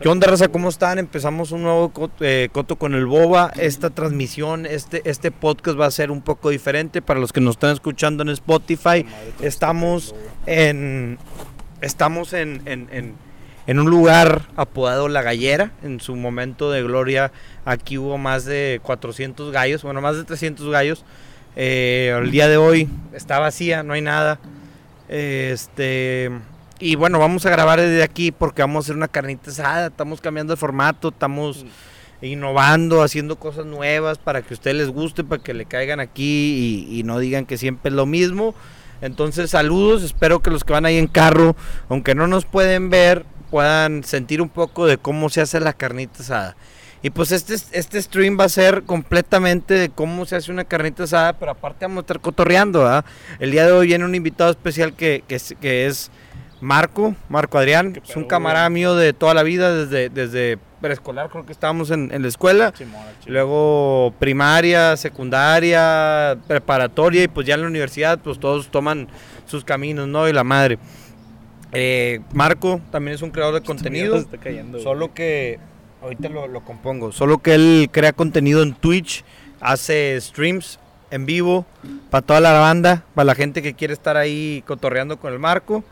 ¿Qué onda, raza? ¿Cómo están? Empezamos un nuevo eh, Coto con el Boba. Esta transmisión, este, este podcast va a ser un poco diferente para los que nos están escuchando en Spotify. Estamos en, estamos en, en- en- en un lugar apodado La Gallera. En su momento de gloria, aquí hubo más de 400 gallos, bueno, más de 300 gallos. Eh, el día de hoy está vacía, no hay nada. Este. Y bueno, vamos a grabar desde aquí porque vamos a hacer una carnita asada. Estamos cambiando de formato, estamos innovando, haciendo cosas nuevas para que a ustedes les guste, para que le caigan aquí y, y no digan que siempre es lo mismo. Entonces, saludos. Espero que los que van ahí en carro, aunque no nos pueden ver, puedan sentir un poco de cómo se hace la carnita asada. Y pues este, este stream va a ser completamente de cómo se hace una carnita asada, pero aparte vamos a estar cotorreando, ¿verdad? El día de hoy viene un invitado especial que, que es Marco, Marco Adrián, ¿Qué es un camarada mío de toda la vida, desde, desde preescolar creo que estábamos en, en la escuela, luego primaria, secundaria, preparatoria y pues ya en la universidad pues todos toman sus caminos, ¿no? Y la madre. Eh, Marco también es un creador de mierda contenido. se está cayendo, Solo que ahorita lo, lo compongo. Solo que él crea contenido en Twitch, hace streams en vivo para toda la banda, para la gente que quiere estar ahí cotorreando con el Marco,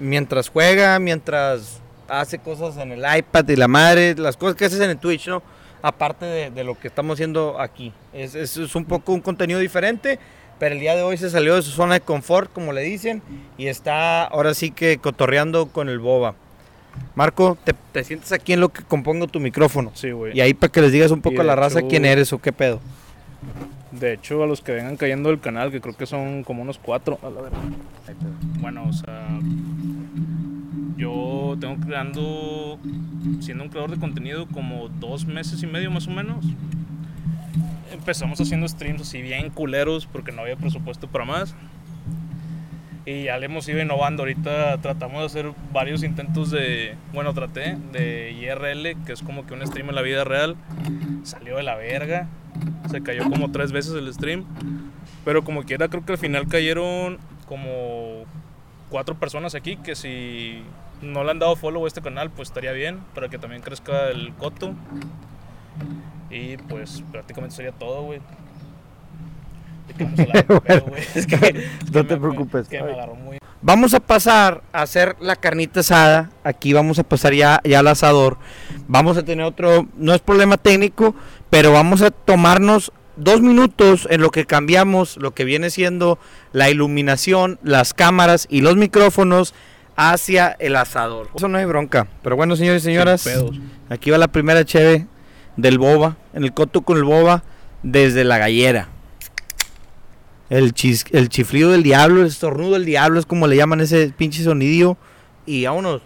mientras juega, mientras hace cosas en el iPad y la madre, las cosas que haces en el Twitch, ¿no? Aparte de, de lo que estamos haciendo aquí. Es, es- es un poco un contenido diferente, pero el día de hoy se salió de su zona de confort, como le dicen, y está ahora sí que cotorreando con el boba. Marco, te, te sientes aquí en lo que compongo tu micrófono. Sí, güey. Y ahí para que les digas un poco a la raza hecho- quién eres o qué pedo. De hecho, a los que vengan cayendo del canal, que creo que son como unos cuatro. A la verga. Bueno, o sea. Yo tengo creando. Siendo un creador de contenido como dos meses y medio más o menos. Empezamos haciendo streams así bien culeros porque no había presupuesto para más. Y ya le hemos ido innovando. Ahorita tratamos de hacer varios intentos de. Bueno, traté de IRL, que es como que un stream en la vida real. Salió de la verga. Se cayó como tres veces el stream. Pero como quiera, creo que al final cayeron como cuatro personas aquí. Que si no le han dado follow a este canal, pues estaría bien. Para que también crezca el coto. Y pues prácticamente sería todo, güey. Bueno, es que Es no me- te me- preocupes. es que me agarró muy. Vamos a pasar a hacer la carnita asada. Aquí vamos a pasar ya, ya al asador. Vamos a tener otro, no es problema técnico, pero vamos a tomarnos dos minutos en lo que cambiamos lo que viene siendo la iluminación, las cámaras y los micrófonos hacia el asador. Eso no hay bronca. Pero bueno, señores y señoras, aquí va la primera cheve del boba, en el coto con el boba, desde la gallera. El, chis- el chiflido del diablo, el estornudo del diablo, es como le llaman ese pinche sonidillo. Y vámonos.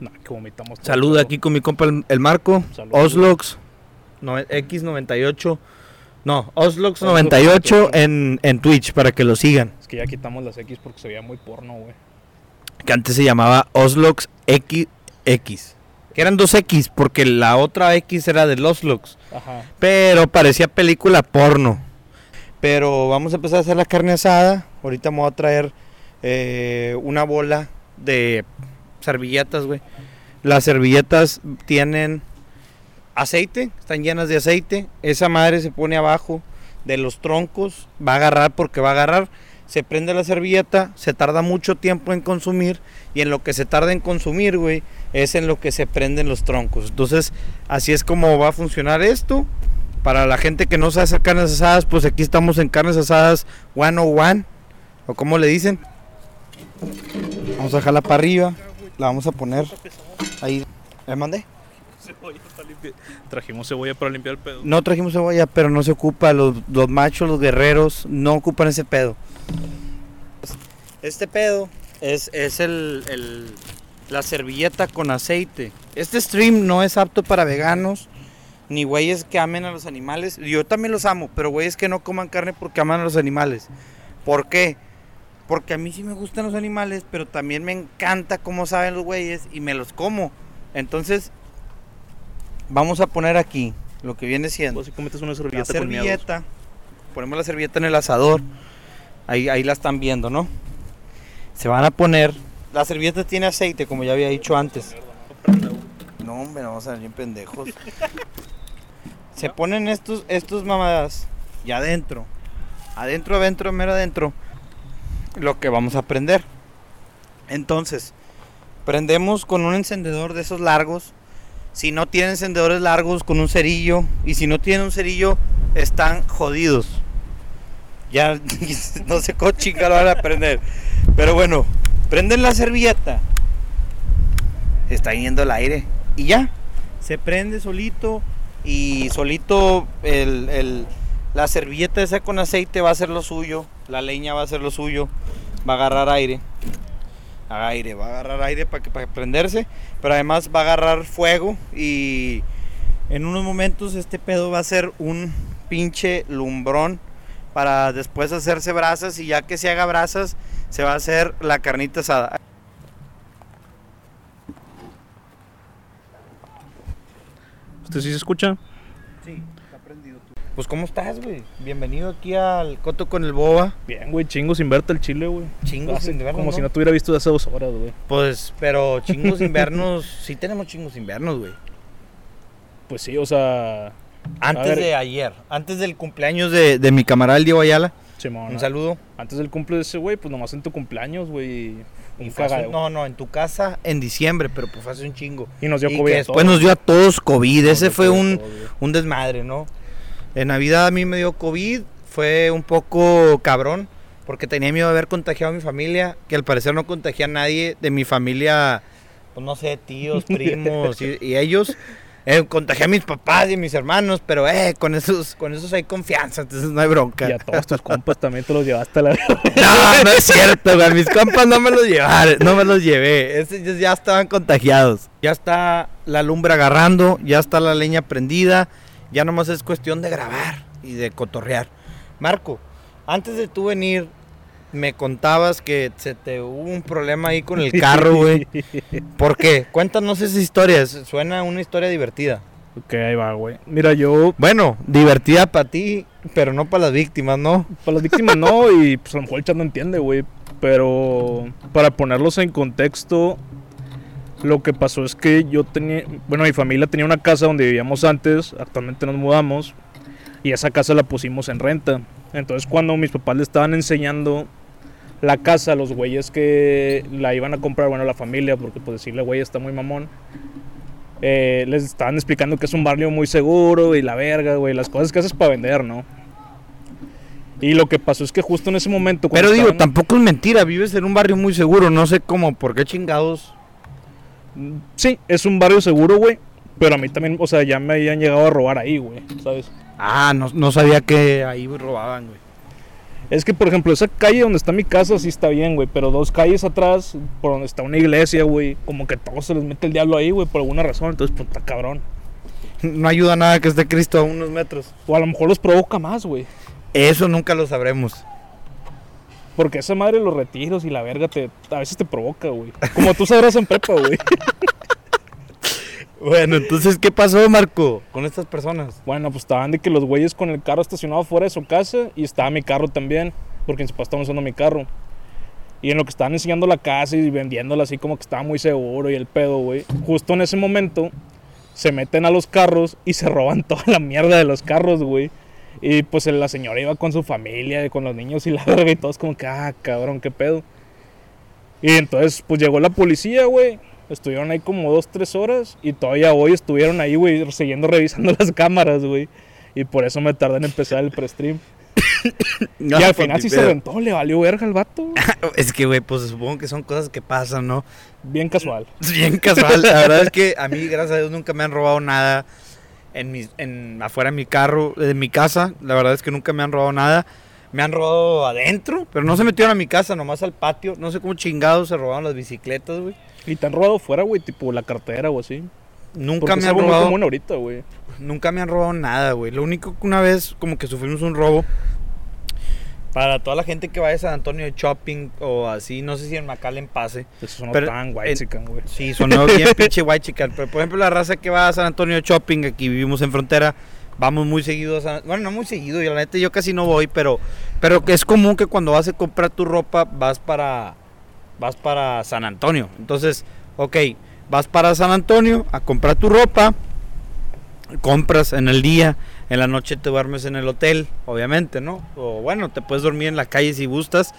No, que Saluda aquí con mi compa el, el Marco. Salud. Oslox no, X98. No, Oslox Oslox 98 en, en Twitch para que lo sigan. Es que ya quitamos las X porque se veía muy porno, güey. Que antes se llamaba Oslox XX. Que eran dos X porque la otra X era de Oslox. Ajá. Pero parecía película porno. Pero vamos a empezar a hacer la carne asada. Ahorita me voy a traer eh, una bola de servilletas, güey. Las servilletas tienen aceite, están llenas de aceite. Esa madre se pone abajo de los troncos. Va a agarrar porque va a agarrar. Se prende la servilleta, se tarda mucho tiempo en consumir. Y en lo que se tarda en consumir, güey, es en lo que se prenden los troncos. Entonces, así es como va a funcionar esto. Para la gente que no sabe hacer carnes asadas, pues aquí estamos en carnes asadas 101. O como le dicen. Vamos a dejarla para arriba. La vamos a poner ahí. ¿Le mandé? Cebolla para limpiar. Trajimos cebolla para limpiar el pedo. No trajimos cebolla, pero no se ocupa. Los, los machos, los guerreros, no ocupan ese pedo. Este pedo es, es el, el- la servilleta con aceite. Este stream no es apto para veganos, ni güeyes que amen a los animales. Yo también los amo, pero güeyes que no coman carne porque aman a los animales. ¿Por qué? Porque a mí sí me gustan los animales, pero también me encanta cómo saben los güeyes y me los como. Entonces, vamos a poner aquí lo que viene siendo Básicamente es una servilleta. Ponemos la servilleta en el asador. Ahí, ahí la están viendo, ¿no? Se van a poner. La servilleta tiene aceite, como ya había dicho antes. No, hombre, vamos a ver bien pendejos. Se ponen estos, estos mamadas ya adentro. Adentro, adentro, mero adentro. Lo que vamos a prender. Entonces, prendemos con un encendedor de esos largos. Si no tienen encendedores largos, con un cerillo. Y si no tienen un cerillo, están jodidos. Ya no sé cómo chingar lo van a prender. Pero bueno, prenden la servilleta. Se está yendo el aire. Y ya. Se prende solito. Y solito el, el- la servilleta esa con aceite va a hacer lo suyo. La leña va a hacer lo suyo. Va a agarrar aire. Aire, va a agarrar aire para que para prenderse. Pero además va a agarrar fuego. Y en unos momentos este pedo va a ser un pinche lumbrón. Para después hacerse brasas. Y ya que se haga brasas, se va a hacer la carnita asada. ¿Usted sí se escucha? Sí, está prendido tú. Pues, ¿cómo estás, güey? Bienvenido aquí al Coto con el Boba. Bien, güey, chingo sin verte el chile, güey. Chingos Hace- inviernos, Como ¿no? si no te hubiera visto de hace dos horas, güey. Pues, pero chingos invernos, sí tenemos chingos invernos, güey. Pues sí, o sea. Antes de ayer, antes del cumpleaños de, de mi camarada el Diego Ayala. Un ¿no? saludo. Antes del cumple de ese güey, pues nomás en tu cumpleaños, güey. Un Y fue hace- cagado. no, no, en tu casa en diciembre, pero pues fue hace un chingo. Y nos dio y COVID. que a después todos. nos dio a todos COVID. Ese fue un, un desmadre, ¿no? En Navidad a mí me dio COVID. Fue un poco cabrón. Porque tenía miedo de haber contagiado a mi familia. Que al parecer no contagié a nadie de mi familia. Pues no sé, tíos, primos y, y ellos. Eh, contagié a mis papás y a mis hermanos. Pero eh, con esos, con esos hay confianza. Entonces no hay bronca. Y a todos tus compas también te los llevaste a la. No, no es cierto, güey. Mis compas no me los llevaron, no me los llevé. Ya estaban contagiados. Ya está la lumbre agarrando, ya está la leña prendida. Ya nomás es cuestión de grabar y de cotorrear. Marco, antes de tú venir, me contabas que se te hubo un problema ahí con el carro, güey. ¿Por qué? Cuéntanos esa historia. Suena una historia divertida. ok, ahí va, güey. Mira, yo. Bueno, divertida para ti, pero no para las víctimas, ¿no? Para las víctimas no, y pues a lo mejor el chat no entiende, güey. Pero para ponerlos en contexto, lo que pasó es que yo tenía, bueno, mi familia tenía una casa donde vivíamos antes, actualmente nos mudamos, y esa casa la pusimos en renta. Entonces cuando mis papás le estaban enseñando la casa los güeyes que la iban a comprar, bueno, la familia, porque pues decirle güey está muy mamón. eh, les estaban explicando que es un barrio muy seguro y la verga, güey, las cosas que haces para vender, ¿no? Y lo que pasó es que justo en ese momento. Pero digo, estaban- tampoco es mentira, vives en un barrio muy seguro, no sé cómo, por qué chingados. Sí, es un barrio seguro, güey. Pero a mí también, o sea, ya me habían llegado a robar ahí, güey, ¿sabes? Ah, no, no sabía que ahí robaban, güey. Es que, por ejemplo, esa calle donde está mi casa sí está bien, güey. Pero dos calles atrás, por donde está una iglesia, güey. Como que todos se les mete el diablo ahí, güey, por alguna razón. Entonces, está cabrón. No ayuda nada que esté Cristo a unos metros. O a lo mejor los provoca más, güey. Eso nunca lo sabremos. Porque esa madre los retiros y la verga te, a veces te provoca, güey. Como tú sabrás en prepa, güey. Bueno, entonces, ¿qué pasó, Marco, con estas personas? Bueno, pues estaban de que los güeyes con el carro estacionado fuera de su casa y estaba mi carro también, porque mis papás estaban usando mi carro. Y en lo que estaban enseñando la casa y vendiéndola así como que estaba muy seguro y el pedo, güey. Justo en ese momento se meten a los carros y se roban toda la mierda de los carros, güey. Y pues la señora iba con su familia, con los niños y la verga y todos como que, ah, cabrón, qué pedo. Y entonces pues llegó la policía, güey. Estuvieron ahí como dos, tres horas y todavía hoy estuvieron ahí, güey, siguiendo revisando las cámaras, güey. Y por eso me tardé en empezar el pre-stream. y al final sí se rentó, le valió verga al vato. Es que, güey, pues supongo que son cosas que pasan, ¿no? Bien casual. Bien casual. La verdad es que a mí, gracias a Dios, nunca me han robado nada en mi, en, afuera de mi carro, de mi casa. La verdad es que nunca me han robado nada. Me han robado adentro, pero no se metieron a mi casa, nomás al patio. No sé cómo chingados se robaron las bicicletas, güey. Y te han robado fuera, güey, tipo la cartera o así. Nunca Porque me han robado. común ahorita, güey. Nunca me han robado nada, güey. Lo único que una vez como que sufrimos un robo. Para toda la gente que vaya a San Antonio de shopping o así, no sé si en McAllen pase. Eso sonó Pero, tan en- guay, chican, güey. Sí, sonó bien pinche guay, chica. Pero por ejemplo, la raza que va a San Antonio de shopping, aquí vivimos en frontera, vamos muy seguido a San Bueno, no muy seguido, y la neta yo casi no voy, pero, pero es común que cuando vas a comprar tu ropa, vas para, vas para San Antonio. Entonces, ok, vas para San Antonio a comprar tu ropa, compras en el día, en la noche te duermes en el hotel, obviamente, ¿no? O bueno, te puedes dormir en la calle si gustas,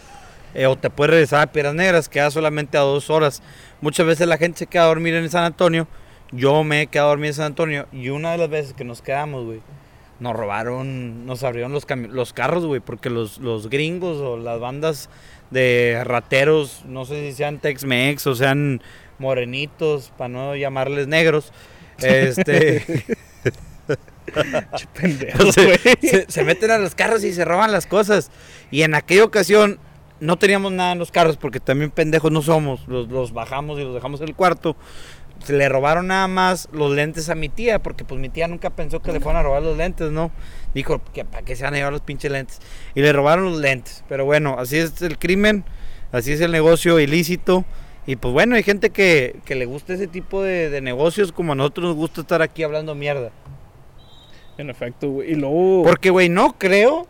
eh, o te puedes regresar a Piedras Negras, queda solamente a dos horas. Muchas veces la gente se queda a dormir en San Antonio, yo me he quedado a dormir en San Antonio, y una de las veces que nos quedamos, güey, nos robaron, nos abrieron los, los carros, güey, porque los, los gringos o las bandas de rateros, no sé si sean Tex-Mex o sean morenitos, para no llamarles negros, este... se, se, meten a los carros y se roban las cosas. Y en aquella ocasión no teníamos nada en los carros porque también pendejos no somos. Los, los bajamos y los dejamos en el cuarto. Se le robaron nada más los lentes a mi tía porque pues mi tía nunca pensó que le fueran a robar los lentes, ¿no? Dijo que para qué se van a llevar los pinches lentes. Y le robaron los lentes. Pero bueno, así es el crimen, así es el negocio ilícito. Y pues bueno, hay gente que, que le gusta ese tipo de, de negocios como a nosotros nos gusta estar aquí hablando mierda. En efecto, güey. Y luego. Porque, güey, no creo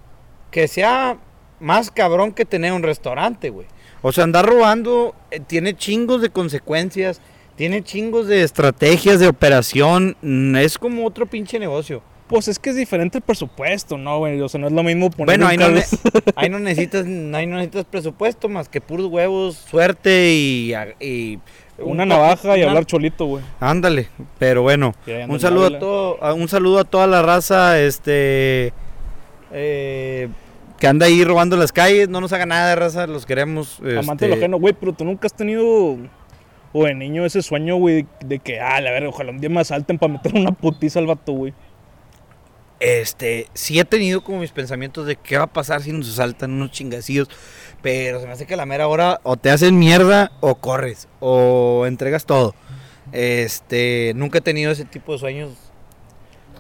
que sea más cabrón que tener un restaurante, güey. O sea, andar robando eh, tiene chingos de consecuencias, tiene chingos de estrategias de operación. mm, Es como otro pinche negocio. Pues es que es diferente el presupuesto, ¿no, güey? O sea, no es lo mismo poner. Bueno, ahí no, ne- carro- ahí no necesitas, ahí no necesitas presupuesto más que puros huevos, suerte y, y Una un- navaja y hablar cholito, güey. Ándale, pero bueno, un saludo a todo, a- un saludo a toda la raza, este, eh, que anda ahí robando las calles, no nos haga nada de raza, los queremos. Amante de lo este, ajeno, güey, pero tú nunca has tenido. O de niño ese sueño, güey, de que, ah, la verga, ojalá un día me asalten para meter una putiza al vato, güey. Este, sí he tenido como mis pensamientos de qué va a pasar si nos asaltan unos chingacillos, pero se me hace que a la mera hora o te hacen mierda o corres o entregas todo. Este, nunca he tenido ese tipo de sueños,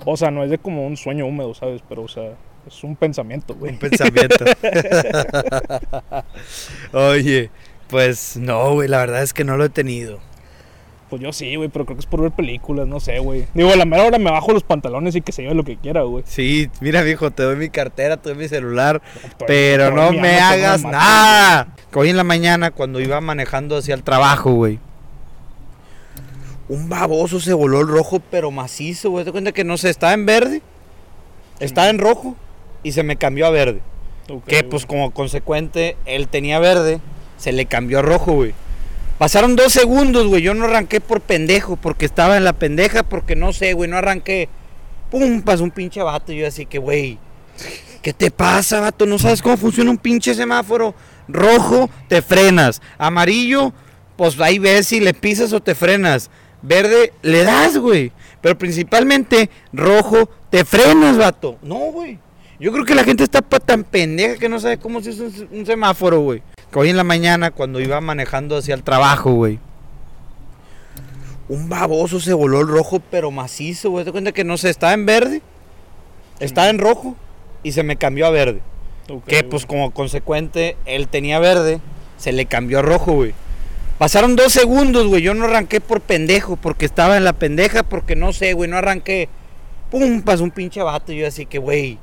O sea, no es de como un sueño húmedo, ¿sabes? Pero, o sea, es un pensamiento, güey. un pensamiento. Oye, pues no, güey, la verdad es que no lo he tenido. Pues yo sí, güey, pero creo que es por ver películas, no sé, güey. Digo, a la mera hora me bajo los pantalones y que se lleve lo que quiera, güey. Sí, mira, viejo, te doy mi cartera, te doy mi celular, pero no me amo, hagas no me nada. Hoy en la mañana, cuando iba manejando hacia el trabajo, güey. Un baboso se voló el rojo, pero macizo, güey. Te cuenta que no sé, estaba en verde, estaba en rojo y se me cambió a verde. Que pues como consecuente, él tenía verde, se le cambió a rojo, güey. Pasaron dos segundos, güey. Yo no arranqué por pendejo, porque estaba en la pendeja, porque no sé, güey, no arranqué. Pum, pasó un pinche vato. Y yo así que, güey, ¿qué te pasa, vato? ¿No sabes cómo funciona un pinche semáforo? Rojo, te frenas. Amarillo, pues ahí ves si le pisas o te frenas. Verde, le das, güey. Pero principalmente, rojo, te frenas, vato. No, güey. Yo creo que la gente está tan pendeja que no sabe cómo se usa un semáforo, güey. Que hoy en la mañana, cuando iba manejando hacia el trabajo, güey. Un baboso se voló el rojo, pero macizo, güey. Te cuenta que no sé, estaba en verde, estaba en rojo y se me cambió a verde. Que güey. pues como consecuente, él tenía verde, se le cambió a rojo, güey. Pasaron dos segundos, güey. Yo no arranqué por pendejo, porque estaba en la pendeja, porque no sé, güey, no arranqué. Pum, pasó un pinche vato. Y yo así que, güey,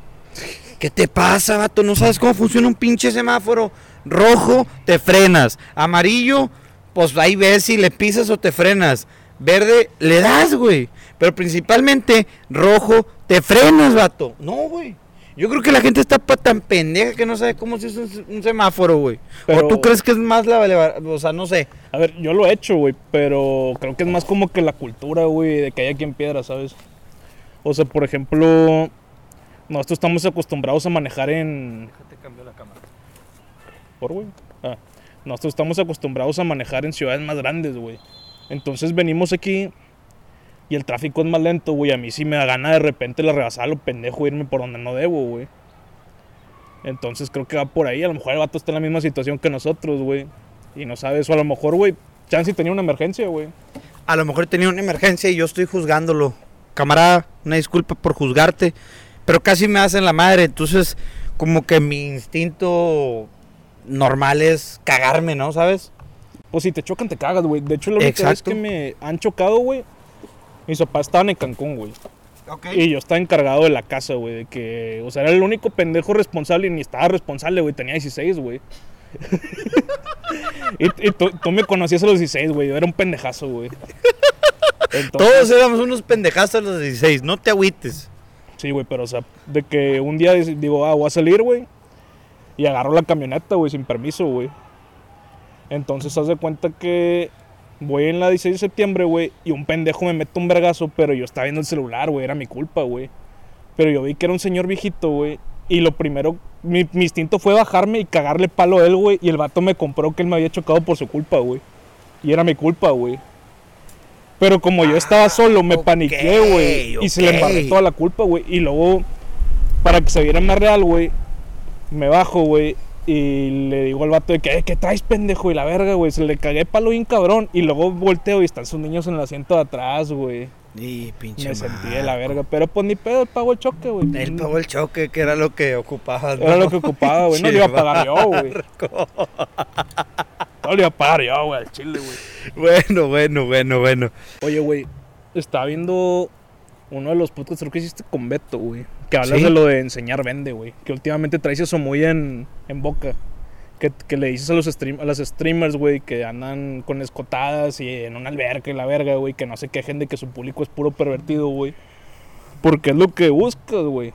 ¿qué te pasa, vato? ¿No sabes cómo funciona un pinche semáforo? Rojo, te frenas. Amarillo, pues ahí ves si le pisas o te frenas. Verde, le das, güey. Pero principalmente, rojo, te frenas, vato. No, güey. Yo creo que la gente está pa- tan pendeja que no sabe cómo se usa un se- un semáforo, güey. Pero- O tú crees que es más la... la- O sea, no sé. A ver, yo lo he hecho, güey, pero creo que es más como que la cultura, güey, de que hay aquí en piedra, ¿sabes? O sea, por ejemplo, nosotros estamos acostumbrados a manejar en... Déjate cambiar la cámara. Ah, nosotros estamos acostumbrados a manejar en ciudades más grandes, güey. Entonces venimos aquí y el tráfico es más lento, güey. A mí sí me da gana de repente la rebasar lo pendejo e irme por donde no debo, güey. Entonces creo que va por ahí. A lo mejor el vato está en la misma situación que nosotros, güey. Y no sabes, o a lo mejor, güey, Chance tenía una emergencia, güey. A lo mejor tenía una emergencia y yo estoy juzgándolo. Camarada, una disculpa por juzgarte, pero casi me hacen la madre. Entonces, como que mi instinto normal es cagarme, ¿no? ¿Sabes? Pues si te chocan, te cagas, güey. De hecho, la única vez que me han chocado, güey, mis papás estaban en Cancún, güey. Ok. Y yo estaba encargado de la casa, güey. De que, o sea, era el único pendejo responsable y ni estaba responsable, güey. Tenía 16, güey. y y tú, tú me conocías a los 16, güey. Yo era un pendejazo, güey. Todos éramos unos pendejazos a los 16, no te agüites. Sí, güey, pero o sea, de que un día digo, ah, voy a salir, güey. Y agarro la camioneta, güey, sin permiso, güey. Entonces, haz de cuenta que voy en la 16 de septiembre, güey, y un pendejo me mete un vergazo, pero yo estaba viendo el celular, güey, era mi culpa, güey. Pero yo vi que era un señor viejito, güey. Y lo primero, mi, mi instinto fue bajarme y cagarle palo a él, güey. Y el vato me compró que él me había chocado por su culpa, güey. Y era mi culpa, güey. Pero como yo estaba solo, me paniqué, güey. Y se le embarré toda la culpa, güey. Y luego, para que se viera más real, güey, me bajo, güey. Y le digo al vato de que, "Eh, ¿qué traes, pendejo? Y la verga, güey. Se le cagué palo bien cabrón. Y luego volteo y están sus niños en el asiento de atrás, güey. Y pinche Me sentí de la verga. Pero pues ni pedo, pago el choque, güey. Él pagó el choque, que era lo que ocupaba. Era lo que ocupaba, güey. No le iba a pagar yo, güey. No le iba a pagar yo, güey, al chile, güey. Bueno, bueno, bueno, bueno. Oye, güey, estaba viendo uno de los podcasts creo que hiciste con Beto, güey. Que hablas ¿Sí? de lo de enseñar vende, güey. Que últimamente traes eso muy en, en boca. Que, que le dices a los stream, a las streamers, güey, que andan con escotadas y en una alberca y la verga, güey, que no se quejen de que su público es puro pervertido, güey. Porque es lo que buscas, güey.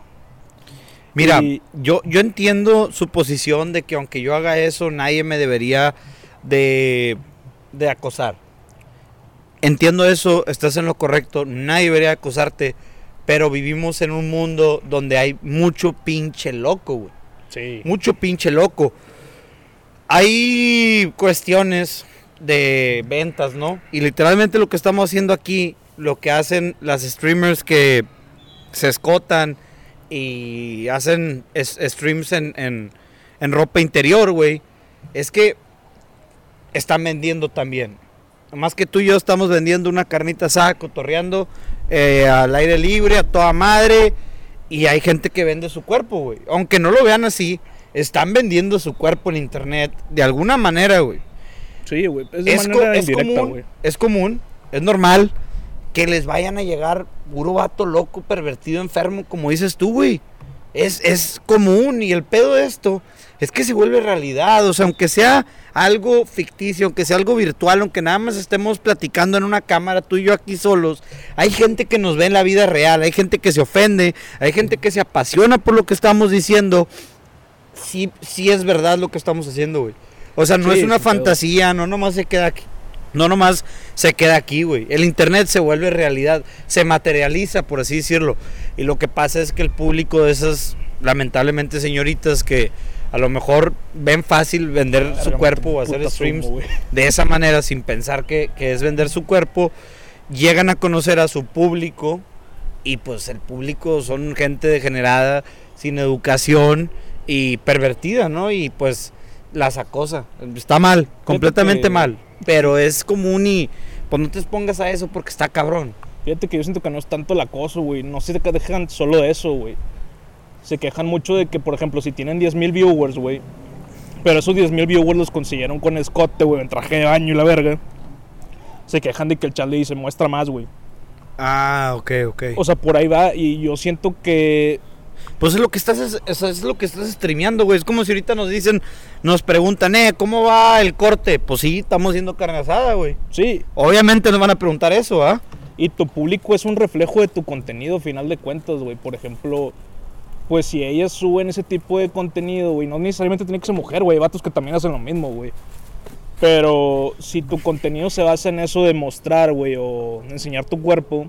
Mira, Y- yo, yo entiendo su posición de que aunque yo haga eso, nadie me debería de, de acosar. Entiendo eso, estás en lo correcto, nadie debería acosarte, pero vivimos en un mundo donde hay mucho pinche loco, güey. Sí. Mucho pinche loco. Hay cuestiones de ventas, ¿no? Y literalmente lo que estamos haciendo aquí, lo que hacen las streamers que se escotan y hacen streams en, en- en ropa interior, güey, es que están vendiendo también. Más que tú y yo estamos vendiendo una carnita asada, cotorreando eh, al aire libre, a toda madre. Y hay gente que vende su cuerpo, güey. Aunque no lo vean así, están vendiendo su cuerpo en internet de alguna manera, güey. Sí, güey. Es Es, co- es común, es común, es normal que les vayan a llegar puro vato loco, pervertido, enfermo, como dices tú, güey. Es, es común y el pedo de esto es que se vuelve realidad. O sea, aunque sea algo ficticio, aunque sea algo virtual, aunque nada más estemos platicando en una cámara, tú y yo aquí solos, hay gente que nos ve en la vida real, hay gente que se ofende, hay gente que se apasiona por lo que estamos diciendo. Sí, sí es verdad lo que estamos haciendo, güey. O sea, no Sí, es una fantasía, no nomás se queda aquí. No nomás se queda aquí, güey. El internet se vuelve realidad, se materializa, por así decirlo. Y lo que pasa es que el público de esas, lamentablemente, señoritas que a lo mejor ven fácil vender su cuerpo o hacer streams sumo, de esa manera sin pensar que, que es vender su cuerpo, llegan a conocer a su público y pues el público son gente degenerada, sin educación y pervertida, ¿no? Y pues las acosa. Está mal, completamente que- mal, pero es común y pues no te expongas a eso porque está cabrón. Fíjate que yo siento que no es tanto el acoso, güey. No se quejan solo de eso, güey. Se quejan mucho de que, por ejemplo, si tienen 10.000 viewers, güey. Pero esos 10.000 viewers los consiguieron con escote, güey, en traje de baño y la verga. Se quejan de que el chat le dice, muestra más, güey. Ah, ok, ok. O sea, por ahí va. Y yo siento que Pues es lo que estás, es, es lo que estás streameando, güey. Es como si ahorita nos dicen, nos preguntan, eh, ¿cómo va el corte? Pues sí, estamos haciendo carne asada, güey. sí. Obviamente nos van a preguntar eso, ¿ah? Y tu público es un reflejo de tu contenido, final de cuentas, güey. Por ejemplo, pues si ellas suben ese tipo de contenido, güey, no necesariamente tiene que ser mujer, güey. Hay vatos que también hacen lo mismo, güey. Pero si tu contenido se basa en eso de mostrar, güey, o enseñar tu cuerpo,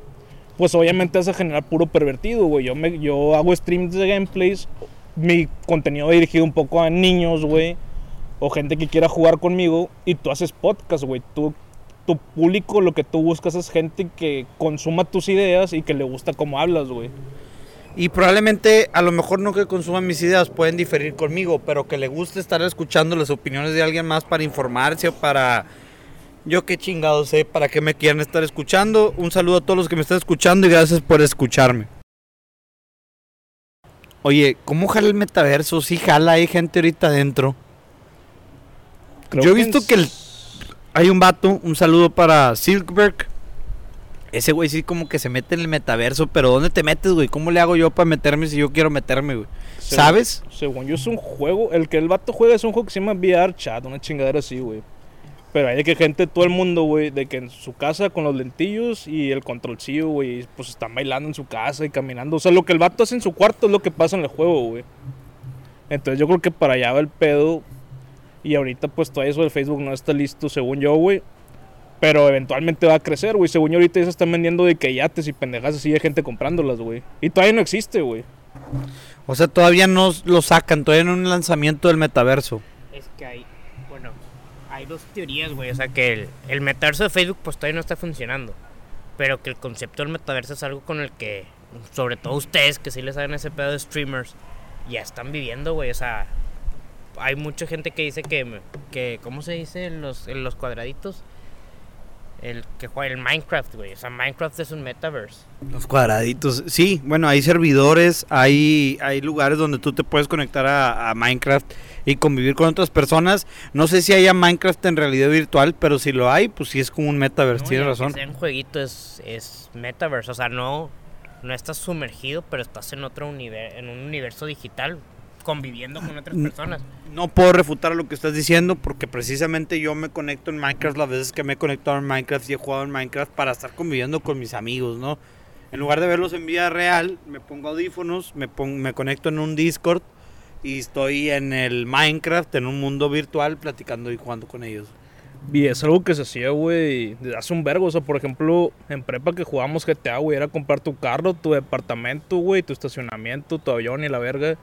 pues obviamente vas a generar puro pervertido, güey. Yo, yo hago streams de gameplays, mi contenido dirigido un poco a niños, güey, o gente que quiera jugar conmigo, y tú haces podcast, güey. Tu público, lo que tú buscas es gente que consuma tus ideas y que le gusta cómo hablas, güey. Y probablemente, a lo mejor no que consuman mis ideas, pueden diferir conmigo, pero que le guste estar escuchando las opiniones de alguien más para informarse o para... Yo qué chingado sé, para que me quieran estar escuchando. Un saludo a todos los que me están escuchando y gracias por escucharme. Oye, ¿cómo jala el metaverso? Sí jala, hay gente ahorita adentro. Creo Yo he visto que el- Hay un vato, un saludo para Silkberg. Ese güey sí como que se mete en el metaverso, pero ¿dónde te metes, güey? ¿Cómo le hago yo para meterme si yo quiero meterme, güey? Según- ¿Sabes? Según yo es un juego, el que el vato juega es un juego que se llama VR Chat, una chingadera así, güey. Pero hay de que gente, todo el mundo, güey, de que en su casa con los lentillos y el controlcillo, güey, pues están bailando en su casa y caminando. O sea, lo que el vato hace en su cuarto es lo que pasa en el juego, güey. Entonces yo creo que para allá va el pedo. Y ahorita pues todavía eso del Facebook no está listo, según yo, güey. Pero eventualmente va a crecer, güey. Según yo ahorita ya se están vendiendo de que yates y pendejas así de gente comprándolas, güey. Y todavía no existe, güey. O sea, todavía no lo sacan, todavía no hay un lanzamiento del metaverso. Es que hay, bueno, hay dos teorías, güey. O sea, que el, el metaverso de Facebook pues todavía no está funcionando. Pero que el concepto del metaverso es algo con el que, sobre todo ustedes que sí les saben ese pedo de streamers, ya están viviendo, güey. O sea, hay mucha gente que dice que, que ¿cómo se dice en los, en los cuadraditos? El que juega el Minecraft, güey. O sea, Minecraft es un metaverse. Los cuadraditos. Sí, bueno, hay servidores, hay, hay lugares donde tú te puedes conectar a, a Minecraft y convivir con otras personas. No sé si haya Minecraft en realidad virtual, pero si lo hay, pues sí es como un metaverse, No, tienes razón. sea un jueguito es, es metaverse, o sea, no, no estás sumergido, pero estás en otro universo, en un universo digital, conviviendo con otras personas. No puedo refutar lo que estás diciendo porque precisamente yo me conecto en Minecraft las veces que me he conectado en Minecraft y he jugado en Minecraft para estar conviviendo con mis amigos, ¿no? En lugar de verlos en vida real, me pongo audífonos, me, pon- me conecto en un Discord y estoy en el Minecraft, en un mundo virtual, platicando y jugando con ellos. Y es algo que se hacía, güey, hace un vergo. O sea, por ejemplo, en prepa que jugábamos GTA, güey, era comprar tu carro, tu departamento, güey, tu estacionamiento, tu avión y la verga.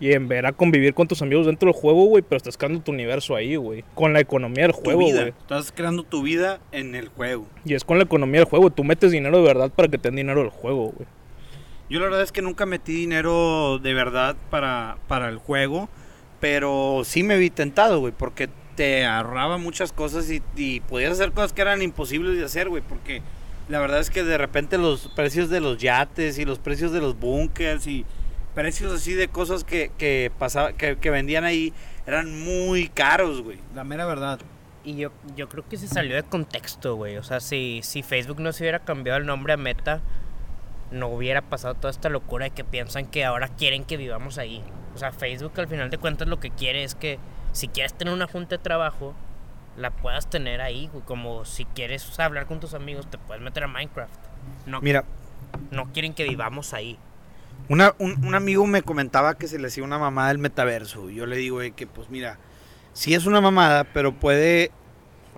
Y en ver a convivir con tus amigos dentro del juego, güey, pero estás creando tu universo ahí, güey. Con la economía del juego, güey. Estás creando tu vida en el juego. Y es con la economía del juego. Tú metes dinero de verdad para que te den dinero del juego, güey. Yo la verdad es que nunca metí dinero de verdad para, para el juego, pero sí me vi tentado, güey, porque te ahorraba muchas cosas y, y podías hacer cosas que eran imposibles de hacer, güey, porque la verdad es que de repente los precios de los yates y los precios de los bunkers y precios así de cosas que, que, pasaba, que, que vendían ahí eran muy caros, güey, la mera verdad. Y yo, yo creo que se salió de contexto, güey. O sea, si, si Facebook no se hubiera cambiado el nombre a Meta, no hubiera pasado toda esta locura de que piensan que ahora quieren que vivamos ahí. O sea, Facebook al final de cuentas lo que quiere es que si quieres tener una junta de trabajo, la puedas tener ahí, güey. Como si quieres o sea, hablar con tus amigos, te puedes meter a Minecraft. No, Mira, no quieren que vivamos ahí. Una- un, un amigo me comentaba que se le hacía una mamada el metaverso. Yo le digo que, pues mira, sí es una mamada, pero puede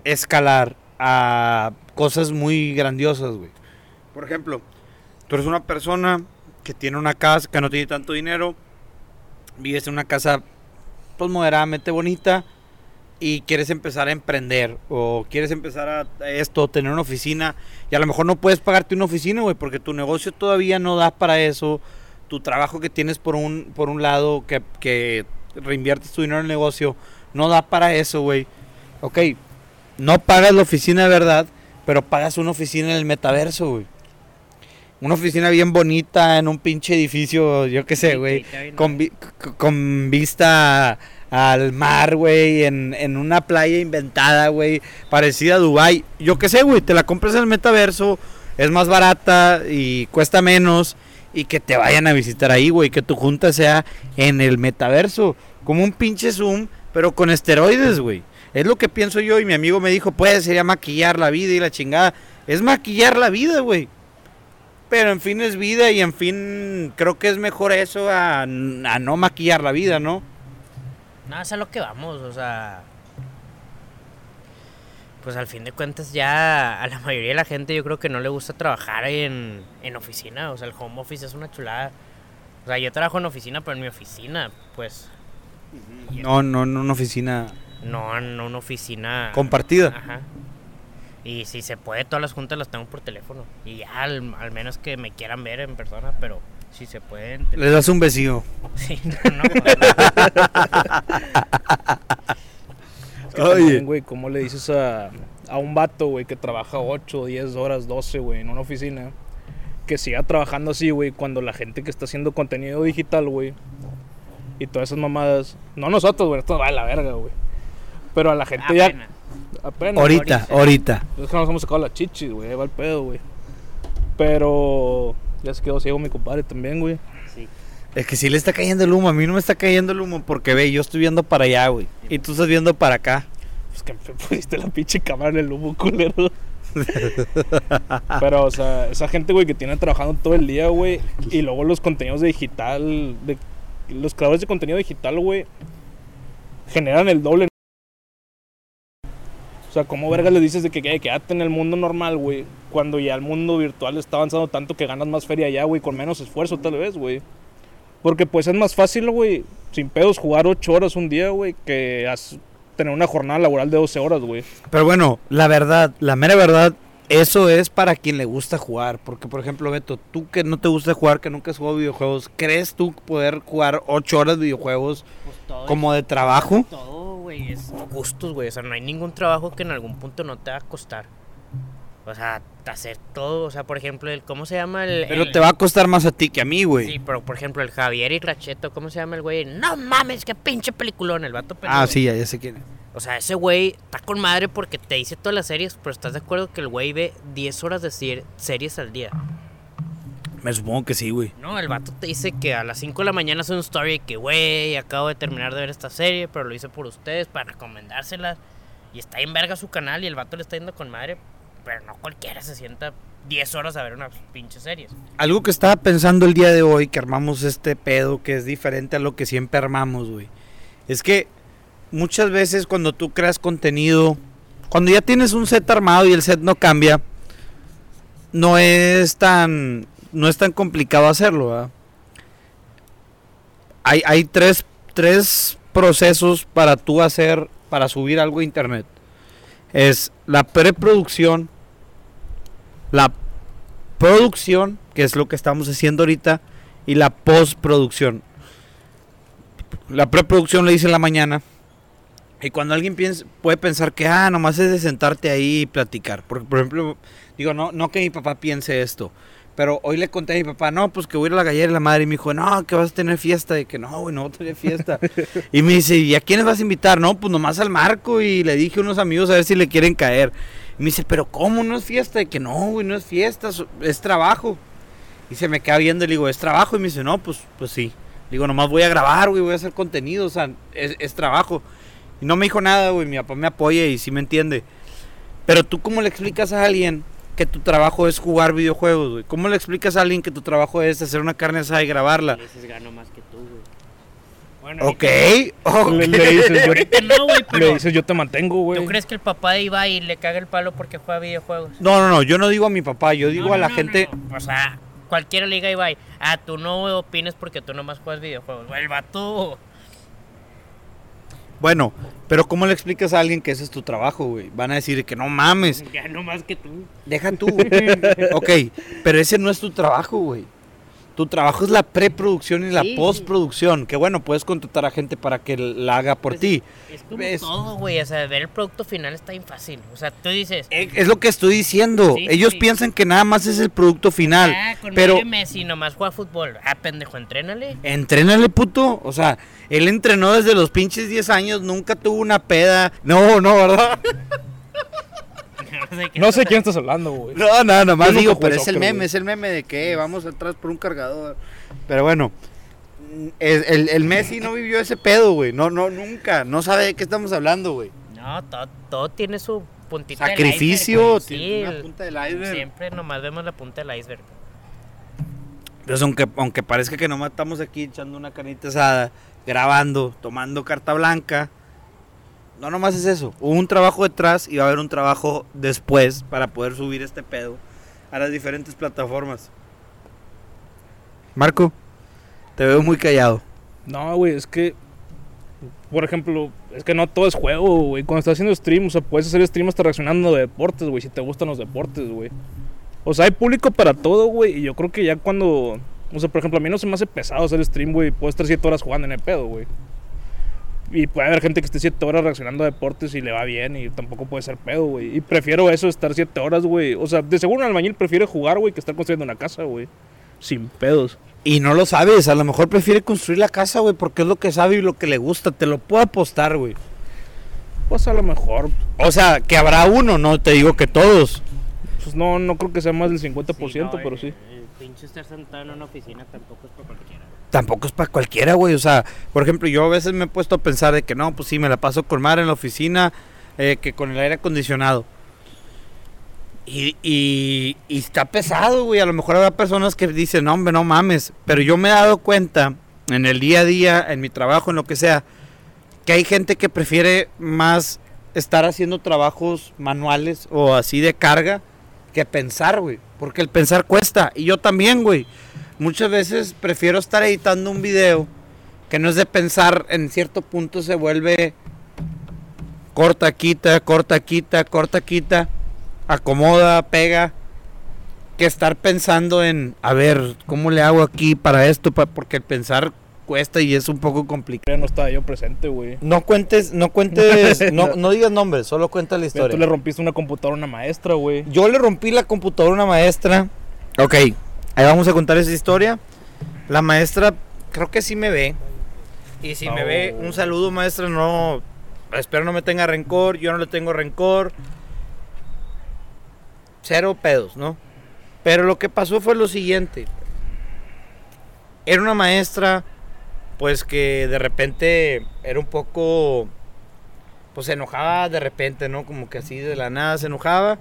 escalar a cosas muy grandiosas, güey. Por ejemplo, tú eres una persona que tiene una casa, que no tiene tanto dinero, vives en una casa, pues moderadamente bonita, y quieres empezar a emprender, o quieres empezar a esto, tener una oficina, y a lo mejor no puedes pagarte una oficina, güey, porque tu negocio todavía no da para eso tu trabajo que tienes por un, por un lado, que, que reinviertes tu dinero en el negocio, no da para eso, güey. Ok, no pagas la oficina de verdad, pero pagas una oficina en el metaverso, güey. Una oficina bien bonita en un pinche edificio, yo qué sé, güey. Con, vi- con vista al mar, güey, en, en una playa inventada, güey, parecida a Dubai. Yo qué sé, güey, te la compras en el metaverso, es más barata y cuesta menos y que te vayan a visitar ahí, güey, que tu junta sea en el metaverso, como un pinche Zoom, pero con esteroides, güey. Es lo que pienso yo y mi amigo me dijo, pues sería maquillar la vida y la chingada. Es maquillar la vida, güey. Pero en fin es vida y en fin creo que es mejor eso a, no maquillar la vida, ¿no? Nada, es a lo que vamos, o sea. Pues al fin de cuentas ya a la mayoría de la gente yo creo que no le gusta trabajar en, en oficina, o sea, el home office es una chulada. O sea, yo trabajo en oficina, pero en mi oficina, pues, No, no, no una oficina no en una oficina... compartida. Ajá. Y si se puede, todas las juntas las tengo por teléfono. Y ya, al, al menos que me quieran ver en persona, pero si se pueden... Le das un besillo. Sí, no, no, pues, Es que también, güey, ¿cómo le dices a, a un vato, güey, que trabaja 8, 10 horas, 12, güey, en una oficina? Que siga trabajando así, güey, cuando la gente que está haciendo contenido digital, güey, y todas esas mamadas, no nosotros, güey, esto va a la verga, güey. Pero a la gente ya apenas. apenas. Ahorita, ahorita. ahorita. Es que nos hemos sacado las chichis, güey, va el pedo, güey. Pero ya se quedó ciego mi compadre también, güey. Es que sí le está cayendo el humo. A mí no me está cayendo el humo porque ve, yo estoy viendo para allá, güey. Y tú estás viendo para acá. Pues que me pusiste la pinche cámara en el humo, culero. Pero, o sea, esa gente, güey, que tiene trabajando todo el día, güey. Y luego los contenidos de digital. De, los creadores de contenido digital, güey. Generan el doble. O sea, ¿cómo verga le dices de que que- quédate en el mundo normal, güey? Cuando ya el mundo virtual está avanzando tanto que ganas más feria allá, güey, con menos esfuerzo tal vez, güey. Porque pues es más fácil, güey, sin pedos jugar 8 horas un día, güey, que tener una jornada laboral de 12 horas, güey. Pero bueno, la verdad, la mera verdad, eso es para quien le gusta jugar. Porque, por ejemplo, Beto, tú que no te gusta jugar, que nunca has jugado videojuegos, ¿crees tú poder jugar 8 horas de videojuegos Pues todo como de trabajo? Todo, güey, es gustos, güey. O sea, no hay ningún trabajo que en algún punto no te va a costar. O sea, hacer todo. O sea, por ejemplo, el, ¿cómo se llama el. Pero el- te va a costar más a ti que a mí, güey. Sí, pero por ejemplo, el Javier y Racheto, ¿cómo se llama el güey? No mames, qué pinche peliculón, el vato ah, sí, ya, ya sé quién es. O sea, ese güey está con madre porque te dice todas las series, pero estás de acuerdo que el güey ve 10 horas de ser- series al día. Me supongo que sí, güey. No, el vato te dice que a las 5 de la mañana hace un story que, güey, acabo de terminar de ver esta serie, pero lo hice por ustedes para recomendárselas. Y está en verga su canal y el vato le está yendo con madre, pero no cualquiera se sienta 10 horas a ver unas pinches series. Algo que estaba pensando el día de hoy, que armamos este pedo, que es diferente a lo que siempre armamos, güey. Es que muchas veces cuando tú creas contenido, cuando ya tienes un set armado y el set no cambia, no es tan, no es tan complicado hacerlo. Hay, hay tres, tres procesos para tú hacer, para subir algo a internet. Es la preproducción, la producción, que es lo que estamos haciendo ahorita, y la postproducción. La preproducción le hice en la mañana. Y cuando alguien piensa, puede pensar que, ah, nomás es de sentarte ahí y platicar. Porque, por ejemplo, digo, no, no que mi papá piense esto. Pero hoy le conté a mi papá, no, pues que voy a ir a la gallera y la madre. Y me dijo, no, que vas a tener fiesta. Y que no, güey, no voy a tener fiesta. y me dice, ¿y a quiénes vas a invitar? No, pues nomás al Marco. Y le dije a unos amigos a ver si le quieren caer. Y me dice, pero ¿cómo no es fiesta? Y que no, güey, no es fiesta, es trabajo. Y se me queda viendo y le digo, ¿es trabajo? Y me dice, no, pues, pues sí. Digo, nomás voy a grabar, güey, voy a hacer contenido, o sea, es, es trabajo. Y no me dijo nada, güey, mi papá me apoya y sí me entiende. Pero tú, ¿cómo le explicas a alguien que tu trabajo es jugar videojuegos, güey? ¿Cómo le explicas a alguien que tu trabajo es hacer una carne asada y grabarla? Le dices, gano más que tú, güey. Bueno, Ok. Le, le dices, yo, ahorita no, güey, le pero... dices, yo te mantengo, güey. ¿Tú crees que el papá de Ibai le caga el palo porque juega videojuegos? No, no, no, yo no digo a mi papá, yo digo No, a la no, gente... no. O sea, cualquiera le diga a Ibai, ah, tú no opines porque tú nomás juegas videojuegos. Güey, el vato... Bueno, pero ¿cómo le explicas a alguien que ese es tu trabajo, güey? Van a decir que no mames, Gano más que tú. deja tú. ok, pero ese no es tu trabajo, güey. Tu trabajo es la preproducción y la Sí, postproducción. Que bueno, puedes contratar a gente para que la haga por Pues, ti. Es como todo, güey. O sea, ver el producto final está bien fácil. O sea, tú dices... Eh, Es lo que estoy diciendo. Sí, Ellos sí. piensan que nada más es el producto final. Ah, con pero Mario Messi nomás juega fútbol. Ah, pendejo, entrénale. entrénale, puto. O sea, él entrenó desde los pinches 10 años, nunca tuvo una peda. No, no, ¿verdad? no sé No quién estás hablando, güey. No, no, nomás digo, pero es el meme, es el meme de que vamos atrás por un cargador. Pero bueno, el, el- el Messi no vivió ese pedo, güey. No, no, nunca. No sabe de qué estamos hablando, güey. No, todo, todo tiene su puntita del Sacrificio, iceberg, güey. tiene Sí, una punta del iceberg. Siempre nomás vemos la punta del iceberg. Entonces, aunque, aunque parezca que nomás estamos aquí echando una carnita asada, grabando, tomando carta blanca, no nomás es eso. Hubo un trabajo detrás y va a haber un trabajo después para poder subir este pedo a las diferentes plataformas. Marco, te veo muy callado. No, güey, es que. Por ejemplo, es que no todo es juego, güey. Cuando estás haciendo stream, o sea, puedes hacer stream hasta reaccionando de deportes, güey, si te gustan los deportes, güey. O sea, hay público para todo, güey. Y yo creo que ya cuando. O sea, por ejemplo, a mí no se me hace pesado hacer stream, güey. Puedo estar 7 horas jugando en el pedo, güey. Y puede haber gente que esté 7 horas reaccionando a deportes y le va bien y tampoco puede ser pedo, güey. Y prefiero eso, estar 7 horas, güey. O sea, de seguro un albañil prefiere jugar, güey, que estar construyendo una casa, güey. Sin pedos. Y no lo sabes, a lo mejor prefiere construir la casa, güey, porque es lo que sabe y lo que le gusta. Te lo puedo apostar, güey. Pues a lo mejor O sea, que habrá uno, no te digo que todos. Pues no, no creo que sea más del 50%, Sí, no, pero el- sí. El pinche estar sentado en una oficina tampoco es para cualquiera. Tampoco es para cualquiera, güey. O sea, por ejemplo, yo a veces me he puesto a pensar de que no, pues sí, me la paso con mar en la oficina, eh, que con el aire acondicionado. Y, y, y está pesado, güey. A lo mejor habrá personas que dicen, no, hombre, no mames. Pero yo me he dado cuenta en el día a día, en mi trabajo, en lo que sea, que hay gente que prefiere más estar haciendo trabajos manuales o así de carga que pensar, güey. Porque el pensar cuesta. Y yo también, güey. Muchas veces prefiero estar editando un video que no es de pensar, en cierto punto se vuelve corta, quita, corta, quita, corta, quita, acomoda, pega, que estar pensando en, a ver, ¿cómo le hago aquí para esto? Porque el pensar cuesta y es un poco complicado. No estaba yo presente, güey. No cuentes, no cuentes, no, no digas nombres, solo cuenta la Mira, historia. Tú le rompiste una computadora a una maestra, güey. Yo le rompí la computadora a una maestra. Ok, ahí vamos a contar esa historia. La maestra creo que sí me ve. Y si me Oh. ve, un saludo maestra, no... Espero no me tenga rencor, yo no le tengo rencor. Cero pedos, ¿no? Pero lo que pasó fue lo siguiente. Era una maestra, pues que de repente era un poco... Pues se enojaba de repente, ¿no? Como que así de la nada se enojaba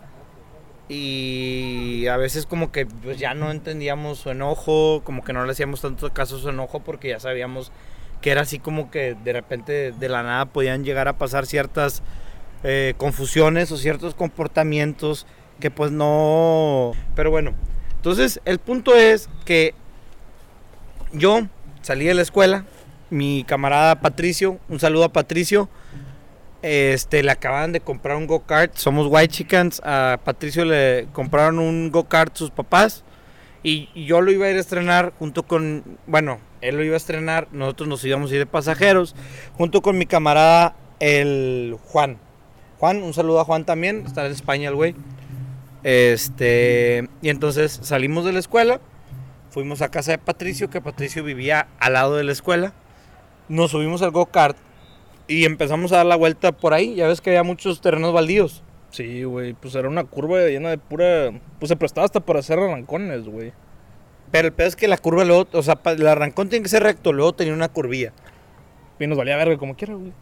y a veces como que pues ya no entendíamos su enojo, como que no le hacíamos tanto caso a su enojo porque ya sabíamos que era así como que de repente de la nada podían llegar a pasar ciertas eh, confusiones o ciertos comportamientos que pues no... Pero bueno, entonces el punto es que yo salí de la escuela, mi camarada Patricio, un saludo a Patricio, este, le acaban de comprar un go-kart. Somos White Chickens. A Patricio le compraron un go-kart sus papás. Y yo lo iba a ir a estrenar junto con. Bueno, él lo iba a estrenar. Nosotros nos íbamos a ir de pasajeros. Junto con mi camarada, el Juan. Juan, un saludo a Juan también. Está en España el güey. Este. Y entonces salimos de la escuela. Fuimos a casa de Patricio, que Patricio vivía al lado de la escuela. Nos subimos al go-kart y empezamos a dar la vuelta por ahí. Ya ves que había muchos terrenos baldíos. Sí, güey. Pues era una curva llena de pura. Pues se prestaba hasta para hacer arrancones, güey. Pero el pedo es que la curva luego, o sea, el arrancón tiene que ser recto, luego tenía una curvilla. Y nos valía verga como quiera, güey.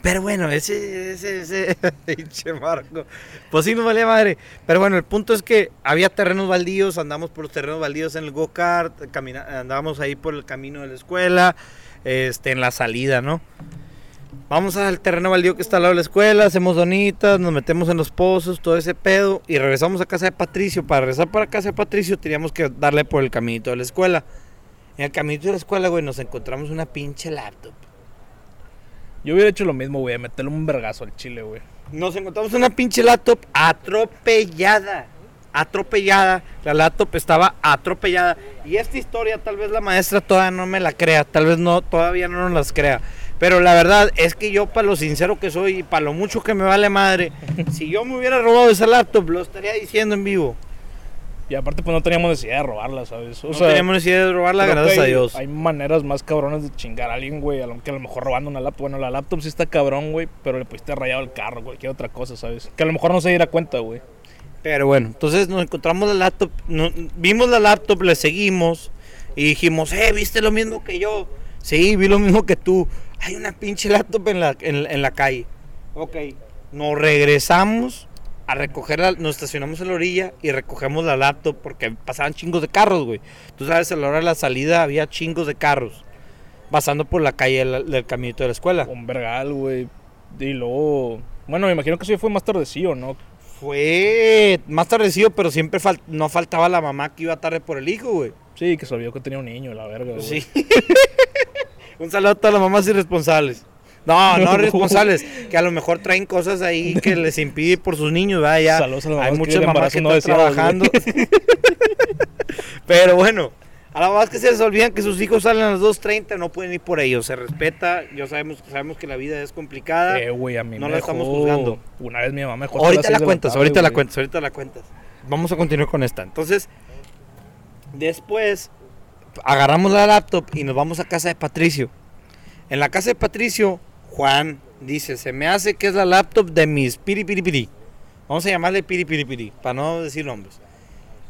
Pero bueno, ese, ese, ese, pinche Marco. Pues sí, nos valía madre. Pero bueno, el punto es que había terrenos baldíos, andamos por los terrenos baldíos en el go-kart, andábamos ahí por el camino de la escuela, este, en la salida, ¿no? Vamos al terreno baldío que está al lado de la escuela, hacemos donitas, nos metemos en los pozos, todo ese pedo, y regresamos a casa de Patricio. Para regresar para casa de Patricio teníamos que darle por el caminito de la escuela. En el caminito de la escuela, güey, nos encontramos una pinche laptop. Yo hubiera hecho lo mismo, güey. Meterle un vergazo al chile, güey. Nos encontramos una pinche laptop atropellada. Atropellada. La laptop estaba atropellada. Y esta historia tal vez la maestra todavía no me la crea. Tal vez no, todavía no nos las crea. Pero la verdad es que yo, para lo sincero que soy y para lo mucho que me vale madre, si yo me hubiera robado esa laptop, lo estaría diciendo en vivo. Y aparte, pues no teníamos necesidad de robarla, ¿sabes? O no sea, teníamos necesidad de robarla, gracias a Dios. Hay maneras más cabronas de chingar a alguien, güey. a lo- Que a lo mejor robando una laptop. Bueno, la laptop sí está cabrón, güey. Pero le pusiste rayado el carro, cualquier otra cosa, ¿sabes? Que a lo mejor no se diera cuenta, güey. Pero bueno, entonces nos encontramos la laptop, vimos la laptop, le seguimos y dijimos, eh, ¿viste lo mismo que yo? Sí, vi lo mismo que tú. Hay una pinche laptop en la, en, en la calle. Ok, nos regresamos a recogerla, nos estacionamos en la orilla y recogemos la laptop porque pasaban chingos de carros, güey. Tú sabes, a la hora de la salida había chingos de carros pasando por la calle del, del caminito de la escuela. Un vergal, güey. Y luego. Bueno, me imagino que eso ya fue más tardecillo, ¿no? Fue más tardecido, pero siempre fal- no faltaba la mamá que iba tarde por el hijo, güey. Sí, que se olvidó que tenía un niño, la verga, güey. Sí. Un saludo a todas las mamás irresponsables. No, no irresponsables, que a lo mejor traen cosas ahí que les impide por sus niños, ¿verdad? Ya Saludos a mamás hay muchas mamás que no están trabajando. Pero bueno, a las mamás que se les olvidan que sus hijos salen a las 2.30, no pueden ir por ellos. Se respeta, yo sabemos, sabemos que la vida es complicada. Eh, güey, a mí No la estamos juzgando. Una vez mi mamá me dejó Ahorita la cuentas, ahorita la cuentas, ahorita la cuentas. Vamos a continuar con esta. Entonces, después agarramos la laptop y nos vamos a casa de Patricio. En la casa de Patricio, Juan dice, se me hace que es la laptop de mis piri piri piri. Vamos a llamarle Piri Piri Piri, para no decir nombres.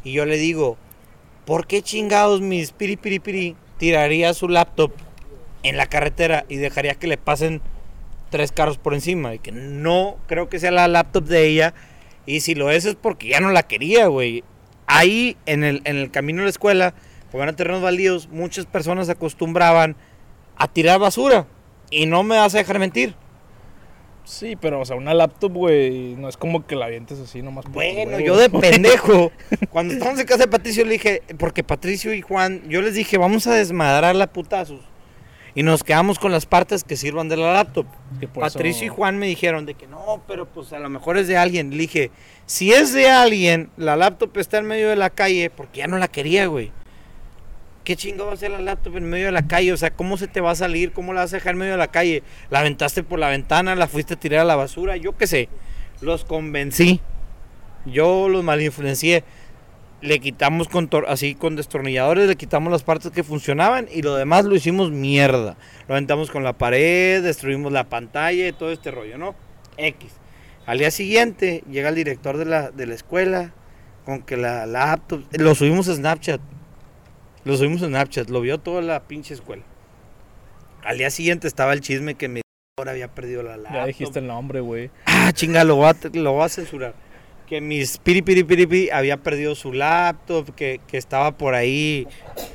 Y yo le digo, ¿por qué chingados mis Piri Piri Piri tiraría su laptop en la carretera y dejaría que le pasen tres carros por encima? Y que no creo que sea la laptop de ella. Y si lo es es porque ya no la quería, güey. Ahí en el, en el camino a la escuela, como eran terrenos baldíos, muchas personas se acostumbraban a tirar basura. Y no me vas a dejar mentir. Sí, pero, o sea, una laptop, güey, no es como que la avientes así nomás. Bueno, yo de pendejo. Cuando estábamos en casa de Patricio le dije, porque Patricio y Juan, yo les dije, vamos a desmadrarla a putazos. Y nos quedamos con las partes que sirvan de la laptop. Que por eso- Patricio y Juan me dijeron de que no, pero pues a lo mejor es de alguien. Le dije, si es de alguien, la laptop está en medio de la calle, porque ya no la quería, güey. ¿Qué chingo va a ser la laptop en medio de la calle? O sea, ¿cómo se te va a salir? ¿Cómo la vas a dejar en medio de la calle? ¿La aventaste por la ventana? ¿La fuiste a tirar a la basura? Yo qué sé. Los convencí. Yo los malinfluencié. Le quitamos con así con destornilladores, le quitamos las partes que funcionaban y lo demás lo hicimos mierda. Lo aventamos con la pared, destruimos la pantalla y todo este rollo, ¿no? X. Al día siguiente llega el director de la, de la escuela con que la laptop... Lo subimos a Snapchat. Lo subimos a Snapchat. Lo vio toda la pinche escuela. Al día siguiente estaba el chisme que mi ahora había perdido la laptop. Ya dijiste el nombre, güey. Ah, chinga, lo voy a, lo voy a censurar. Que mis piri piri había perdido su laptop, que, que estaba por ahí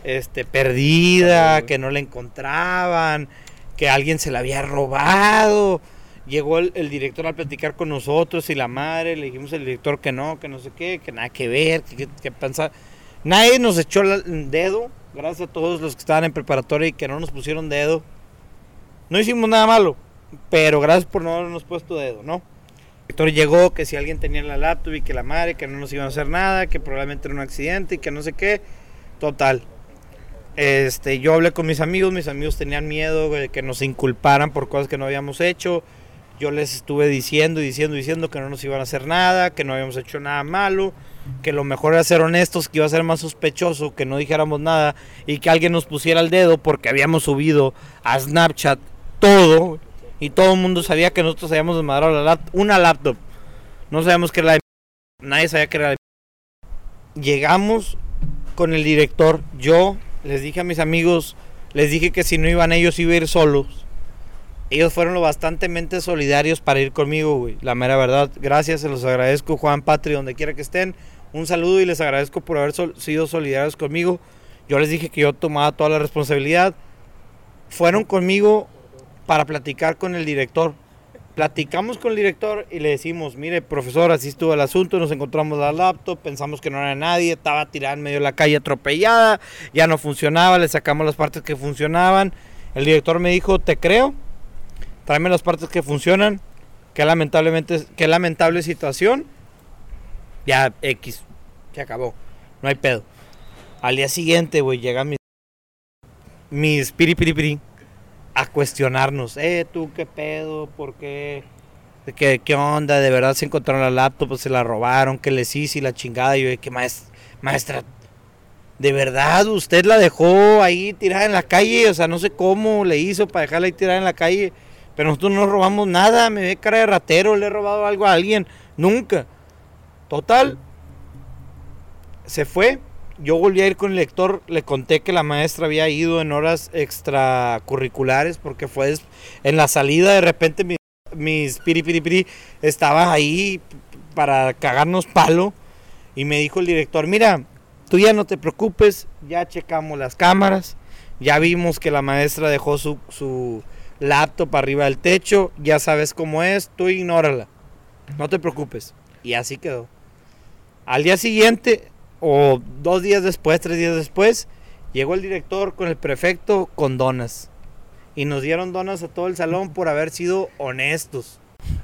este, perdida, que no la encontraban, que alguien se la había robado. Llegó el, el director a platicar con nosotros y la madre, le dijimos al director que no, que no sé qué, que nada que ver, que, que, que pensar. Nadie nos echó el dedo, gracias a todos los que estaban en preparatoria y que no nos pusieron dedo. No hicimos nada malo, pero gracias por no habernos puesto dedo, ¿no? El llegó que si alguien tenía la laptop y que la madre, que no nos iban a hacer nada, que probablemente era un accidente y que no sé qué. Total. Este, yo hablé con mis amigos, mis amigos tenían miedo de que nos inculparan por cosas que no habíamos hecho. Yo les estuve diciendo y diciendo diciendo que no nos iban a hacer nada, que no habíamos hecho nada malo, que lo mejor era ser honestos, que iba a ser más sospechoso, que no dijéramos nada y que alguien nos pusiera el dedo porque habíamos subido a Snapchat todo y todo el mundo sabía que nosotros habíamos desmadrado la lap- una laptop. No sabíamos que era la de nadie sabía que era la de Llegamos con el director, yo les dije a mis amigos, les dije que si no iban ellos iba a ir solos. Ellos fueron lo bastantemente solidarios para ir conmigo. La mera verdad, gracias, se los agradezco, Juan, Patri, donde quiera que estén. Un saludo y les agradezco por haber sido solidarios conmigo. Yo les dije que yo tomaba toda la responsabilidad. Fueron conmigo para platicar con el director. Platicamos con el director y le decimos, mire, profesor, así estuvo el asunto, nos encontramos la laptop, pensamos que no era nadie, estaba tirada en medio de la calle atropellada, ya no funcionaba, le sacamos las partes que funcionaban. El director me dijo, te creo, tráeme las partes que funcionan, qué lamentablemente, qué lamentable situación. Ya, X, se acabó, no hay pedo. Al día siguiente, güey, llegan mis, mis a cuestionarnos, eh, tú qué pedo, por qué, ¿De qué, qué onda, de verdad se encontraron la laptop, pues se la robaron, qué les hice y la chingada, y yo, que maestra, maestra, de verdad usted la dejó ahí tirada en la calle, o sea, no sé cómo le hizo para dejarla ahí tirada en la calle, pero nosotros no robamos nada, me ve cara de ratero, le he robado algo a alguien, nunca. Total, se fue. Yo volví a ir con el lector, le conté que la maestra había ido en horas extracurriculares porque fue en la salida de repente mi- mis piri piri estaban ahí para cagarnos palo y me dijo el director, mira, tú ya no te preocupes, ya checamos las cámaras, ya vimos que la maestra dejó su, su laptop arriba del techo, ya sabes cómo es, tú ignórala, no te preocupes. Y así quedó. Al día siguiente, o dos días después, tres días después, llegó el director con el prefecto con donas. Y nos dieron donas a todo el salón por haber sido honestos.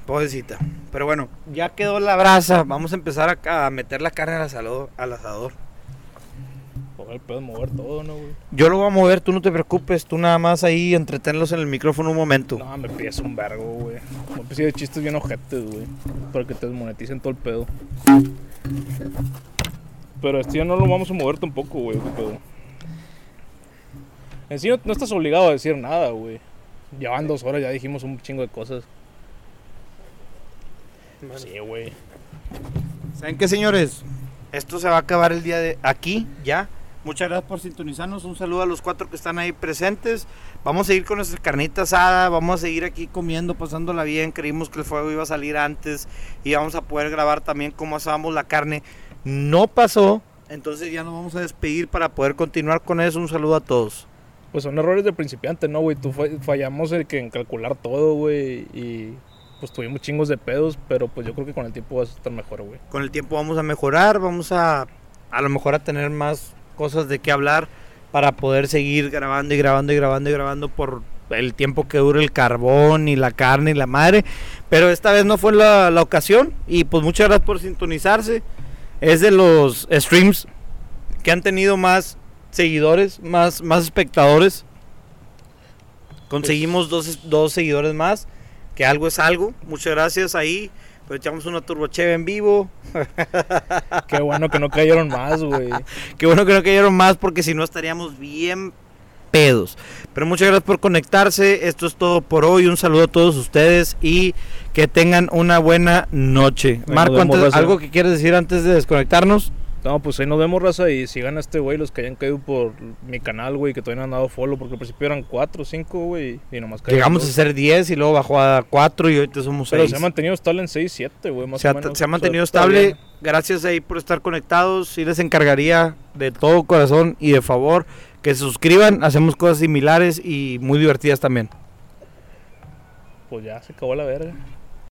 Pobrecita. Pero bueno, ya quedó la brasa. Vamos a empezar a, a meter la carne al asador. Al asador. Joder, puedes mover todo, ¿no, güey? Yo lo voy a mover, tú no te preocupes. Tú nada más ahí entretenlos en el micrófono un momento. No, me pides un vergo, güey. Me de chistes bien ojetes, güey. Para que te desmoneticen todo el pedo. Pero este ya no lo vamos a mover tampoco, güey. En sí no, no estás obligado a decir nada, güey. Llevan dos horas, ya dijimos un chingo de cosas. Sí, güey. ¿Saben qué, señores? Esto se va a acabar el día de aquí, ya. Muchas gracias por sintonizarnos. Un saludo a los cuatro que están ahí presentes. Vamos a seguir con nuestra carnita asada. Vamos a seguir aquí comiendo, pasándola bien. Creímos que el fuego iba a salir antes y vamos a poder grabar también cómo asábamos la carne. No pasó. Entonces ya nos vamos a despedir para poder continuar con eso. Un saludo a todos. Pues son errores de principiante, ¿no, güey? Tú fa- fallamos el que en calcular todo, güey. Y pues tuvimos chingos de pedos, pero pues yo creo que con el tiempo vas a estar mejor, güey. Con el tiempo vamos a mejorar. Vamos a a lo mejor a tener más cosas de qué hablar para poder seguir grabando y grabando y grabando y grabando por el tiempo que dure el carbón y la carne y la madre. Pero esta vez no fue la, la ocasión. Y pues muchas gracias por sintonizarse. Es de los streams que han tenido más seguidores, más, más espectadores. Conseguimos dos, dos seguidores más. Que algo es algo. Muchas gracias ahí. Echamos una turbocheve en vivo. Qué bueno que no cayeron más, güey. Qué bueno que no cayeron más porque si no estaríamos bien pedos. Pero muchas gracias por conectarse. Esto es todo por hoy. Un saludo a todos ustedes y que tengan una buena noche. Ahí Marco, vemos, antes-. ¿algo que quieres decir antes de desconectarnos? No, pues ahí nos vemos, raza. Y sigan a este güey, los que hayan caído por mi canal, güey, que todavía no han dado follow, porque al principio eran 4 o 5, güey, y nomás Llegamos a ser 10 y luego bajó a 4 y ahorita somos Pero 6. se ha mantenido estable en 6, 7, güey, más se, o ha, menos. se ha O sea, mantenido estable. bien. Gracias ahí por estar conectados. Sí les encargaría de todo corazón y de favor que se suscriban. Hacemos cosas similares y muy divertidas también. Pues ya se acabó la verga.